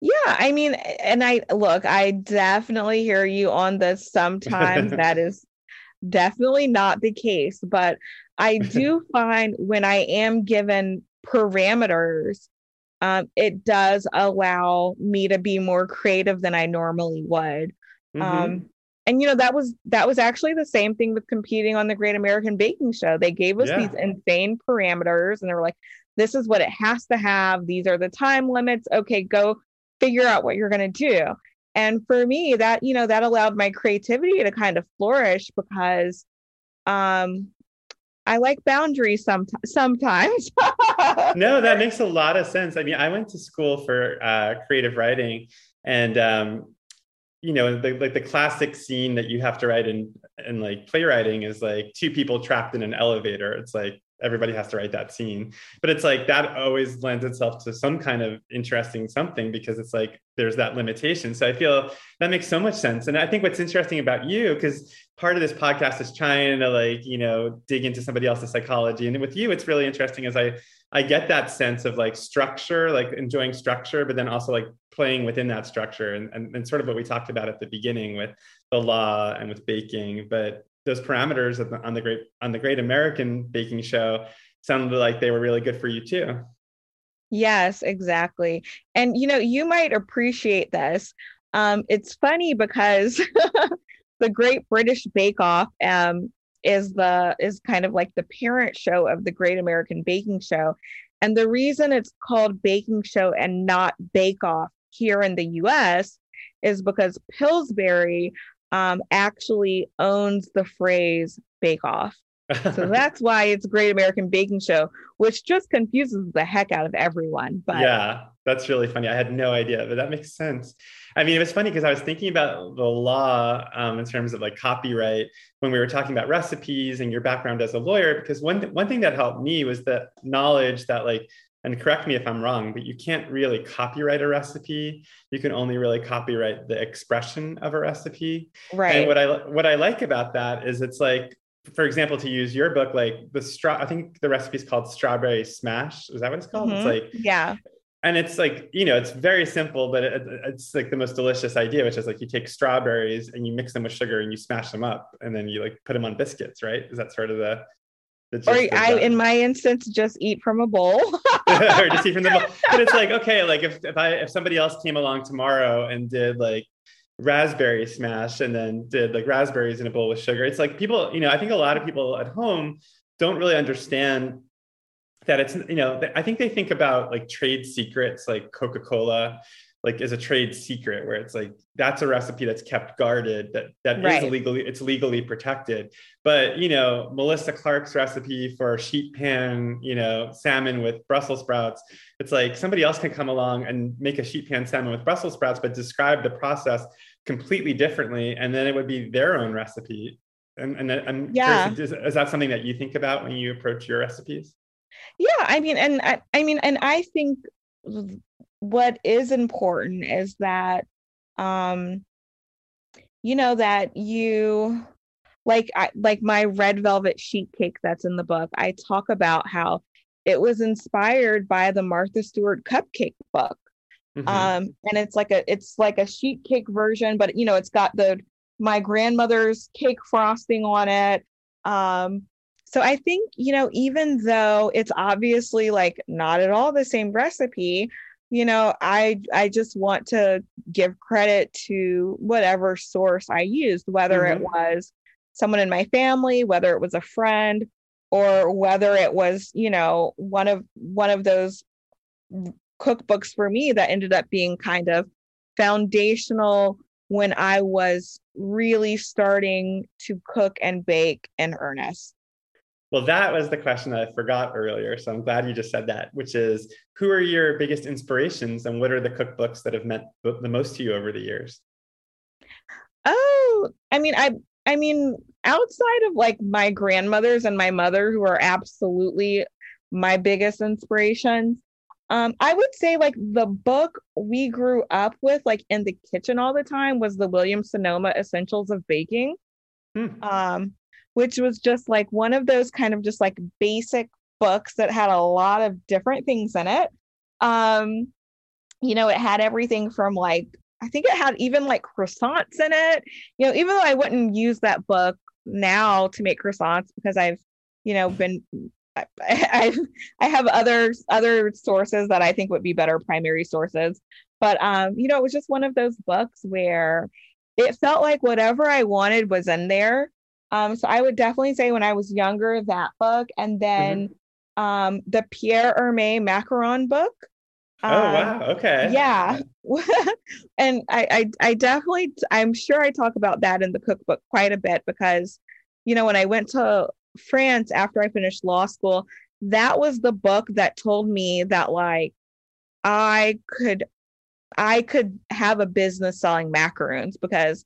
B: Yeah, I mean, and I look, I definitely hear you on this. Sometimes that is definitely not the case, but I do find when I am given parameters, um, it does allow me to be more creative than I normally would. Mm-hmm. Um, and you know that was that was actually the same thing with competing on the Great American Baking Show. They gave us yeah. these insane parameters, and they were like, "This is what it has to have. These are the time limits. Okay, go figure out what you're going to do. And for me, that, you know, that allowed my creativity to kind of flourish because um, I like boundaries some, sometimes.
A: no, that makes a lot of sense. I mean, I went to school for uh, creative writing and, um, you know, the, like the classic scene that you have to write in, in like playwriting is like two people trapped in an elevator. It's like everybody has to write that scene. But it's like that always lends itself to some kind of interesting something because it's like there's that limitation. So i feel that makes so much sense. And i think what's interesting about you because part of this podcast is trying to like you know dig into somebody else's psychology. And with you it's really interesting as i i get that sense of like structure like enjoying structure but then also like playing within that structure and, and, and sort of what we talked about at the beginning with the law and with baking but those parameters on the great on the Great American Baking Show sounded like they were really good for you too.
B: Yes, exactly. And you know, you might appreciate this. Um, it's funny because the Great British Bake Off um, is the is kind of like the parent show of the Great American Baking Show. And the reason it's called Baking Show and not Bake Off here in the US is because Pillsbury um, actually owns the phrase bake off. so that's why it's Great American Baking Show, which just confuses the heck out of everyone. But
A: yeah, that's really funny. I had no idea, but that makes sense. I mean, it was funny because I was thinking about the law um, in terms of like copyright when we were talking about recipes and your background as a lawyer. Because one th- one thing that helped me was the knowledge that like and correct me if I'm wrong, but you can't really copyright a recipe. You can only really copyright the expression of a recipe.
B: Right.
A: And what I what I like about that is it's like, for example, to use your book, like the straw. I think the recipe is called strawberry smash. Is that what it's called?
B: Mm-hmm.
A: It's like
B: yeah.
A: And it's like you know, it's very simple, but it, it's like the most delicious idea, which is like you take strawberries and you mix them with sugar and you smash them up, and then you like put them on biscuits, right? Is that sort of the
B: or I, in my instance, just eat from a bowl.
A: or just eat from the bowl. But it's like, okay, like if, if I if somebody else came along tomorrow and did like raspberry smash and then did like raspberries in a bowl with sugar, it's like people, you know, I think a lot of people at home don't really understand that it's, you know, I think they think about like trade secrets like Coca-Cola like is a trade secret where it's like that's a recipe that's kept guarded that that right. is legally it's legally protected but you know melissa clark's recipe for sheet pan you know salmon with brussels sprouts it's like somebody else can come along and make a sheet pan salmon with brussels sprouts but describe the process completely differently and then it would be their own recipe and, and I'm yeah. Curious, is, is that something that you think about when you approach your recipes
B: yeah i mean and I, I mean and i think what is important is that um you know that you like I, like my red velvet sheet cake that's in the book i talk about how it was inspired by the Martha Stewart cupcake book. Mm-hmm. Um, and it's like a it's like a sheet cake version, but you know, it's got the my grandmother's cake frosting on it. Um, so I think, you know, even though it's obviously like not at all the same recipe, you know, I I just want to give credit to whatever source I used, whether mm-hmm. it was someone in my family, whether it was a friend, or whether it was, you know, one of one of those cookbooks for me that ended up being kind of foundational when I was really starting to cook and bake in earnest.
A: Well, that was the question that I forgot earlier. So I'm glad you just said that, which is who are your biggest inspirations and what are the cookbooks that have meant the most to you over the years?
B: Oh, I mean, I I mean, outside of like my grandmothers and my mother, who are absolutely my biggest inspirations, um, I would say like the book we grew up with, like in the kitchen all the time, was the William Sonoma Essentials of Baking. Hmm. Um, which was just like one of those kind of just like basic books that had a lot of different things in it. Um, you know, it had everything from like, I think it had even like croissants in it. You know, even though I wouldn't use that book now to make croissants because I've, you know, been I, I, I have other other sources that I think would be better primary sources. But um, you know, it was just one of those books where it felt like whatever I wanted was in there. Um, so I would definitely say when I was younger, that book, and then mm-hmm. um, the Pierre Hermé macaron book.
A: Um, oh wow! Okay.
B: Yeah, and I, I, I definitely, I'm sure I talk about that in the cookbook quite a bit because, you know, when I went to France after I finished law school, that was the book that told me that like I could, I could have a business selling macaroons because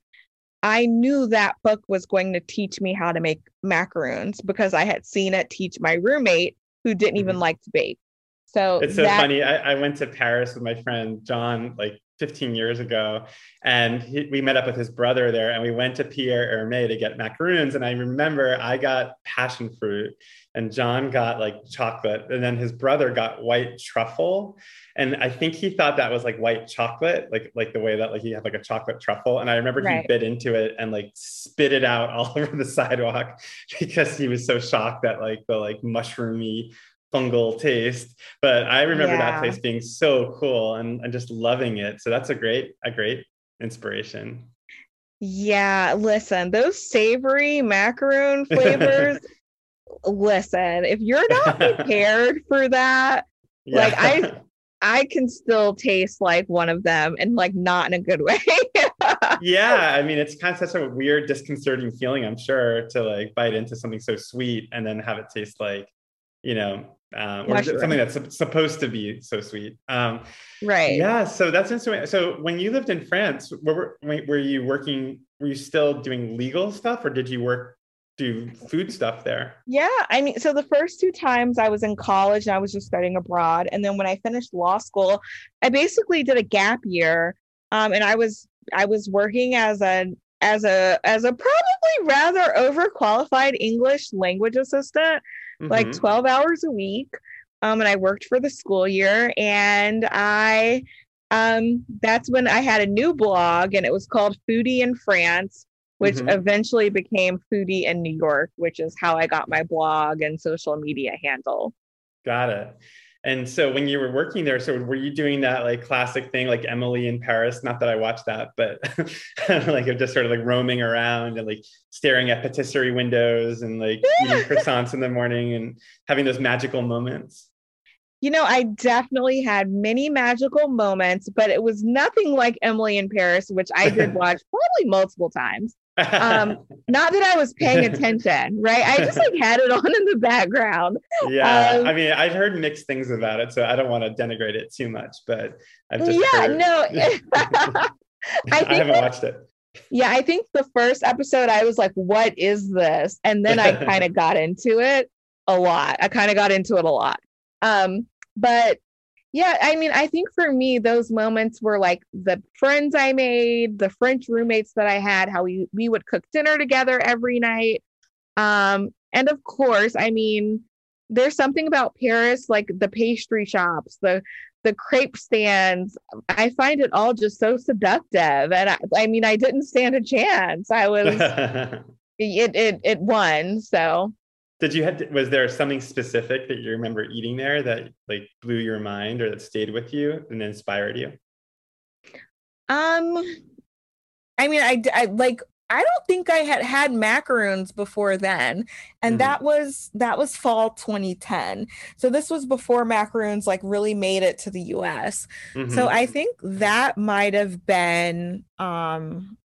B: I knew that book was going to teach me how to make macaroons because I had seen it teach my roommate who didn't even mm-hmm. like to bake. So
A: it's so that- funny. I, I, went to Paris with my friend John like 15 years ago, and he, we met up with his brother there, and we went to Pierre Hermé to get macaroons. And I remember I got passion fruit, and John got like chocolate, and then his brother got white truffle and I think he thought that was like white chocolate, like like the way that like he had like a chocolate truffle. And I remember right. he bit into it and like spit it out all over the sidewalk because he was so shocked that like the like mushroomy fungal taste. But I remember yeah. that place being so cool and, and just loving it. So that's a great a great inspiration.
B: Yeah, listen, those savory macaroon flavors. listen, if you're not prepared for that, yeah. like I I can still taste like one of them and like not in a good way.
A: yeah. I mean, it's kind of such a weird, disconcerting feeling, I'm sure, to like bite into something so sweet and then have it taste like, you know, um, or something that's supposed to be so sweet. Um,
B: right.
A: Yeah. So that's interesting. So when you lived in France, were, were you working, were you still doing legal stuff or did you work do food stuff there?
B: Yeah, I mean, so the first two times I was in college and I was just studying abroad, and then when I finished law school, I basically did a gap year, um, and I was I was working as a as a as a probably rather overqualified English language assistant, mm-hmm. like twelve hours a week, um, and I worked for the school year, and I um that's when I had a new blog, and it was called Foodie in France which mm-hmm. eventually became Foodie in New York, which is how I got my blog and social media handle.
A: Got it. And so when you were working there, so were you doing that like classic thing like Emily in Paris? Not that I watched that, but like you're just sort of like roaming around and like staring at patisserie windows and like eating croissants in the morning and having those magical moments.
B: You know, I definitely had many magical moments, but it was nothing like Emily in Paris, which I did watch probably multiple times um not that i was paying attention right? I just like had it on in the background.
A: Yeah um, i mean i've heard mixed things about it so i don't want to denigrate it too much but i've just
B: yeah
A: heard...
B: no
A: I, I, haven't
B: that,
A: watched it.
B: Yeah i think the first episode i was like what is this? And then i kind of got into it a lot. I kind of got into it a lot. Um but yeah, I mean, I think for me, those moments were like the friends I made, the French roommates that I had, how we we would cook dinner together every night. Um, and of course, I mean, there's something about Paris, like the pastry shops, the the crepe stands. I find it all just so seductive. And I, I mean, I didn't stand a chance. I was it it it won. So
A: did you had was there something specific that you remember eating there that like blew your mind or that stayed with you and inspired you?
B: Um I mean, I, I like I don't think I had had macaroons before then. And mm-hmm. that was that was fall 2010. So this was before macaroons like really made it to the US. Mm-hmm. So I think that might have been um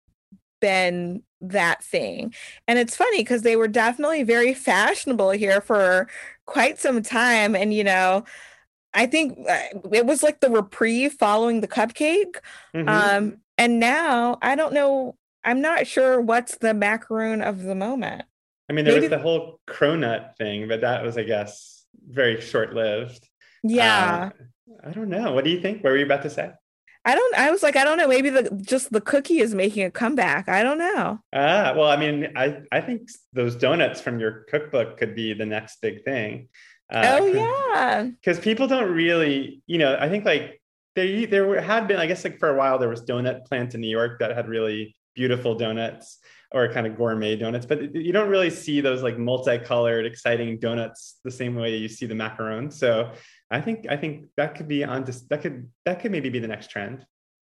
B: been that thing. And it's funny because they were definitely very fashionable here for quite some time and you know I think uh, it was like the reprieve following the cupcake. Mm-hmm. Um and now I don't know I'm not sure what's the macaroon of the moment.
A: I mean, there Maybe... was the whole cronut thing, but that was, I guess, very short lived.
B: Yeah.
A: Um, I don't know. What do you think? What were you about to say?
B: I don't. I was like, I don't know. Maybe the just the cookie is making a comeback. I don't know.
A: Ah, well, I mean, I I think those donuts from your cookbook could be the next big thing.
B: Uh, oh yeah.
A: Because people don't really, you know, I think like there there had been, I guess, like for a while there was Doughnut Plant in New York that had really beautiful donuts or kind of gourmet donuts, but you don't really see those like multicolored, exciting donuts the same way you see the macaron. So I think I think that could be on that could that could maybe be the next trend.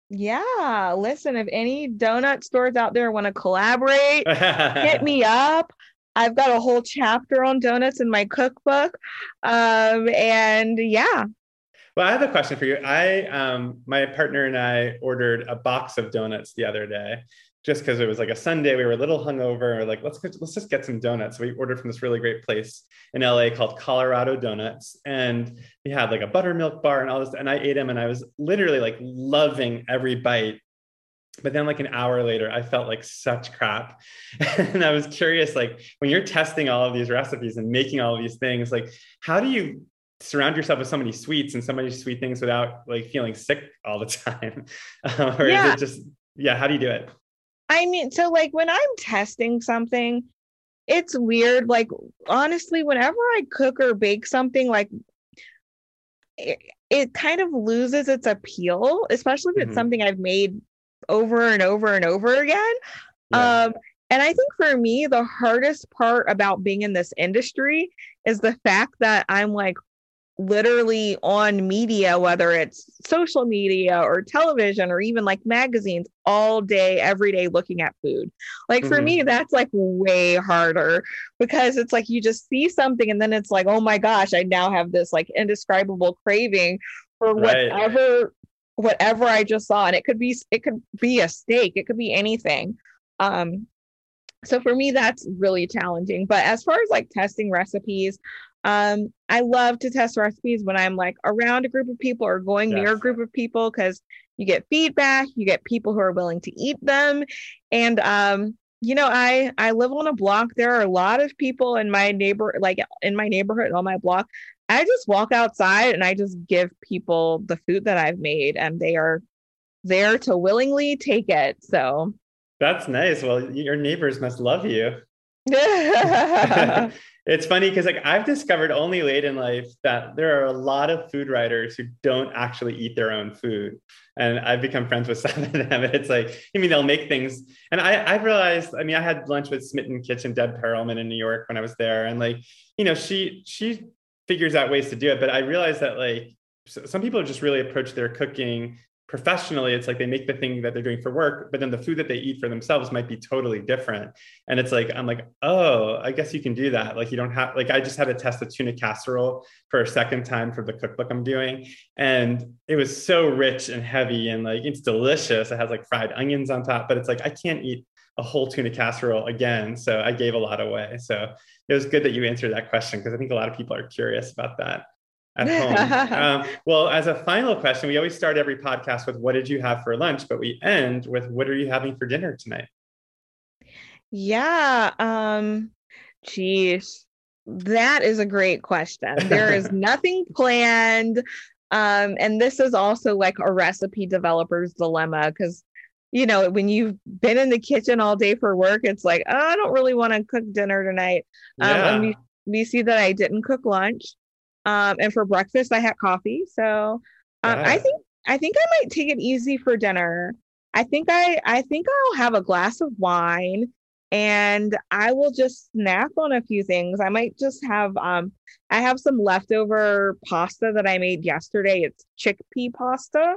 B: Yeah, listen, if any donut stores out there want to collaborate, hit me up. I've got a whole chapter on donuts in my cookbook. Um, and yeah.
A: Well, I have a question for you. I um my partner and I ordered a box of donuts the other day just because it was like a Sunday, we were a little hungover. Like let's let's just get some donuts. So we ordered from this really great place in LA called Colorado Donuts, and we had like a buttermilk bar and all this. And I ate them, and I was literally like loving every bite. But then, like an hour later, I felt like such crap, and I was curious, like when you're testing all of these recipes and making all of these things, like how do you surround yourself with so many sweets and so many sweet things without like feeling sick all the time? or yeah. is it just yeah? How do you do it?
B: I mean, so like when I'm testing something, it's weird. Like, honestly, whenever I cook or bake something, like it, it kind of loses its appeal, especially if mm-hmm. it's something I've made over and over and over again. Yeah. Um, and I think for me, the hardest part about being in this industry is the fact that I'm like literally on media, whether it's social media or television or even like magazines, all day, every day looking at food. Like for mm-hmm. me, that's like way harder because it's like you just see something and then it's like, oh my gosh, I now have this like indescribable craving for right. whatever whatever I just saw. And it could be it could be a steak, it could be anything. Um so for me that's really challenging but as far as like testing recipes um, I love to test recipes when I'm like around a group of people or going yes. near a group of people because you get feedback, you get people who are willing to eat them. And um, you know, I I live on a block. There are a lot of people in my neighbor, like in my neighborhood on my block. I just walk outside and I just give people the food that I've made, and they are there to willingly take it. So
A: that's nice. Well, your neighbors must love you. it's funny because like I've discovered only late in life that there are a lot of food writers who don't actually eat their own food. And I've become friends with some of them. And it's like, I mean, they'll make things. And I, I've realized, I mean, I had lunch with Smitten Kitchen, Deb Perelman in New York when I was there. And like, you know, she she figures out ways to do it. But I realized that like some people just really approach their cooking professionally it's like they make the thing that they're doing for work but then the food that they eat for themselves might be totally different. And it's like i'm like oh i guess you can do that. Like you don't have like i just had to test a tuna casserole for a second time for the cookbook i'm doing. And it was so rich and heavy and like it's delicious. It has like fried onions on top but it's like i can't eat a whole tuna casserole again. So i gave a lot away. So it was good that you answered that question because i think a lot of people are curious about that at home. um, well, as a final question, we always start every podcast with what did you have for lunch, but we end with what are you having for dinner tonight?
B: Yeah. Um, geez, that is a great question. There is nothing planned. Um, and this is also like a recipe developer's dilemma because you know, when you've been in the kitchen all day for work, it's like, oh, I don't really want to cook dinner tonight. Um, yeah. Um, we see that I didn't cook lunch. Um, and for breakfast, I had coffee. So um, yeah. I think I think I might take it easy for dinner. I think I I think I'll have a glass of wine and I will just snack on a few things. I might just have um I have some leftover pasta that I made yesterday. It's chickpea pasta.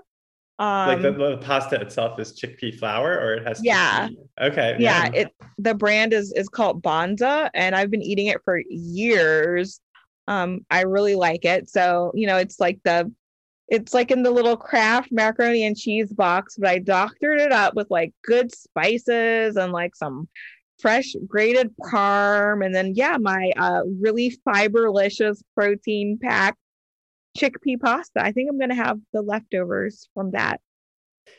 A: Um, like the, the, pasta itself is chickpea flour, or it has
B: yeah.
A: Okay.
B: Yeah, yeah, it the brand is is called Banza, and I've been eating it for years. Um, I really like it. So you know, it's like the it's like in the little Kraft macaroni and cheese box, but I doctored it up with like good spices and like some fresh grated parm and then yeah my uh really fiberlicious protein packed chickpea pasta i think i'm going to have the leftovers from that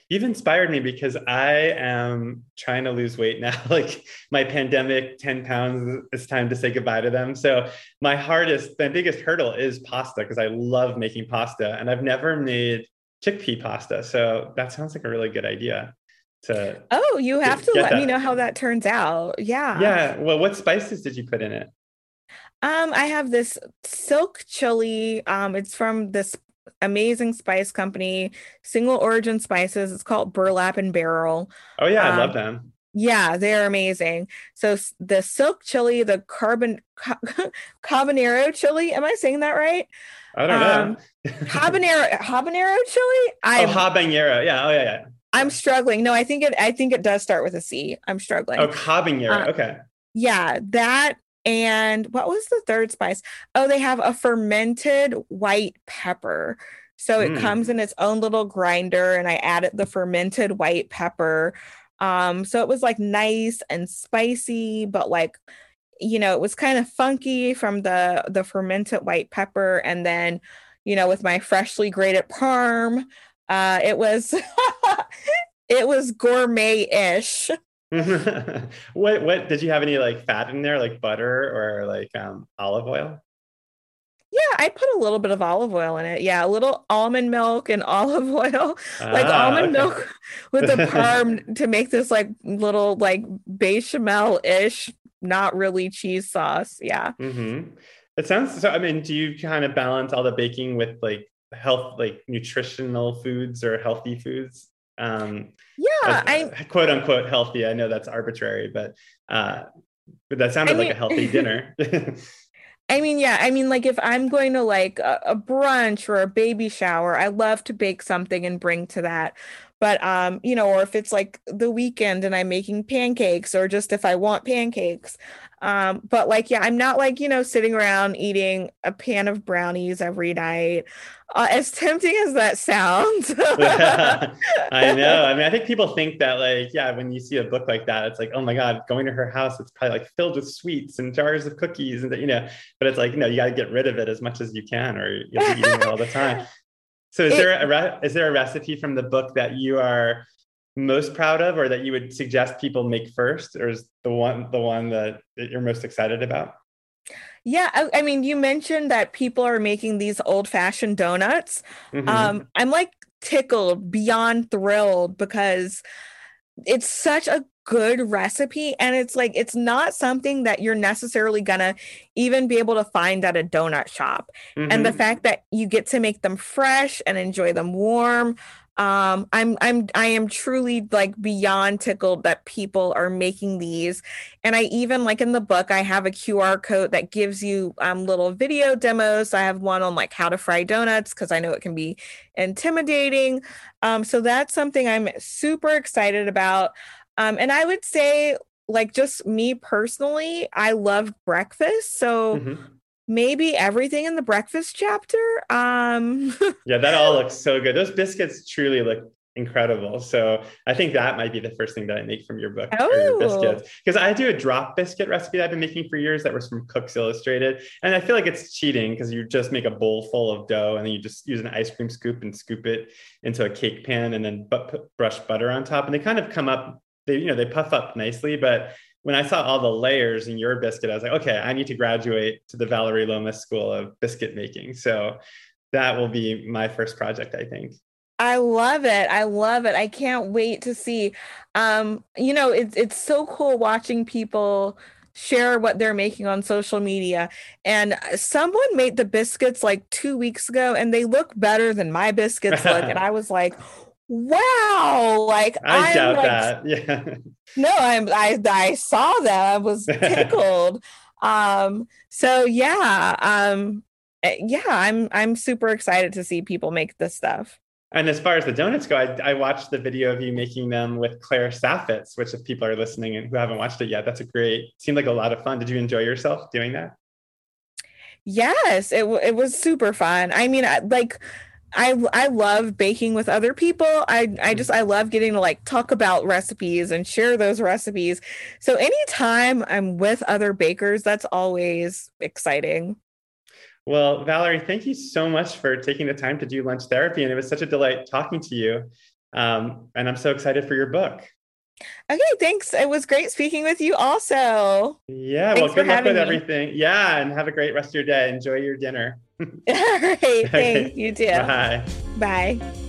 A: you've inspired me because i am trying to lose weight now. Like my pandemic 10 pounds it's time to say goodbye to them. So my hardest my biggest hurdle is pasta because i love making pasta and i've never made chickpea pasta. So that sounds like a really good idea to
B: oh you have to, to let that. me know how that turns out. Yeah.
A: Yeah well what spices did you put in it?
B: Um i have this silk chili um it's from this amazing spice company single origin spices it's called burlap and barrel
A: oh yeah um, i love them
B: yeah they're amazing so the silk chili the carbon habanero chili am i saying that right
A: i don't know um,
B: habanero habanero chili
A: I oh habanero yeah oh yeah yeah
B: I'm struggling. No, I think it. I think it does start with a C. I'm struggling.
A: Oh, habanero. Uh, okay.
B: Yeah, that and what was the third spice? Oh, they have a fermented white pepper. So it mm. comes in its own little grinder, and I added the fermented white pepper. Um, so it was like nice and spicy, but like you know, it was kind of funky from the the fermented white pepper, and then you know, with my freshly grated parm. Uh, it was it was gourmet-ish.
A: what what did you have any like fat in there, like butter or like um, olive oil?
B: Yeah, I put a little bit of olive oil in it. Yeah, a little almond milk and olive oil, like ah, almond okay. milk with the parm to make this like little like bechamel ish, not really cheese sauce. Yeah.
A: Mm-hmm. It sounds so. I mean, do you kind of balance all the baking with like health like nutritional foods or healthy foods um
B: yeah
A: I quote unquote healthy i know that's arbitrary but uh but that sounded I mean, like a healthy dinner
B: I mean, yeah. I mean, like if I'm going to like a, a, brunch or a baby shower, I love to bake something and bring to that. But um, you know, or if it's like the weekend and I'm making pancakes, or just if I want pancakes, um, but like, yeah, I'm not like, you know, sitting around eating a pan of brownies every night. Uh, as tempting as that sounds.
A: I know. I mean, I think people think that, like, yeah, when you see a book like that, it's like, oh my God, going to her house, it's probably like filled with sweets and jars of cookies and, you know, but it's like, you know, you got to get rid of it as much as you can or you'll be eating it all the time. So is it, there a re- is there a recipe from the book that you are most proud of or that you would suggest people make first or is the one the one that, that you're most excited about
B: yeah I, I, mean you mentioned that people are making these old fashioned donuts mm-hmm. um i'm like tickled beyond thrilled because it's such a good recipe and it's like it's not something that you're necessarily gonna even be able to find at a donut shop mm-hmm. and the mm-hmm. fact that you get to make them fresh and enjoy them warm um i'm i'm i am truly like beyond tickled that people are making these and i even like in the book i have a qr code that gives you um little video demos i have one on like how to fry donuts because i know it can be intimidating um so that's something i'm super excited about um and i would say like just me personally i love breakfast so mm-hmm maybe everything in the breakfast chapter. Um
A: Yeah, that all looks so good. Those biscuits truly look incredible. So I think that might be the first thing that I make from your book oh. your biscuits. Because I do a drop biscuit recipe that I've been making for years that was from Cooks Illustrated. And I feel like it's cheating because you just make a bowl full of dough and then you just use an ice cream scoop and scoop it into a cake pan and then but, brush butter on top. And they kind of come up, they, you know, they puff up nicely, but when I saw all the layers in your biscuit, I was like, okay, I need to graduate to the Vallery Lomas School of Biscuit Making. So that will be my first project, I think.
B: I love it. I love it. I can't wait to see. Um, you know, it's it's so cool watching people share what they're making on social media. And someone made the biscuits like two weeks ago and they look better than my biscuits look. and I was like, wow like
A: i I'm doubt like, that yeah
B: no i'm i i saw that i was tickled um so yeah um eh, yeah i'm i'm super excited to see people make this stuff
A: and as far as the donuts go, I, I, watched the video of you making them with Claire Saffitz, which if people are listening and who haven't watched it yet, that's a great, seemed like a lot of fun. Did you enjoy yourself doing that?
B: Yes, it, it was super fun. I mean, like, I I love baking with other people. I I just I love getting to like talk about recipes and share those recipes. So anytime I'm with other bakers, that's always exciting.
A: Well, Vallery, thank you so much for taking the time to do lunch therapy. And it was such a delight talking to you. Um, and I'm so excited for your book.
B: Okay, thanks. It was great speaking with you also.
A: Yeah, thanks well, good luck with me. everything. Yeah, and have a great rest of your day. Enjoy your dinner.
B: All right, thanks. You too.
A: Bye.
B: Bye.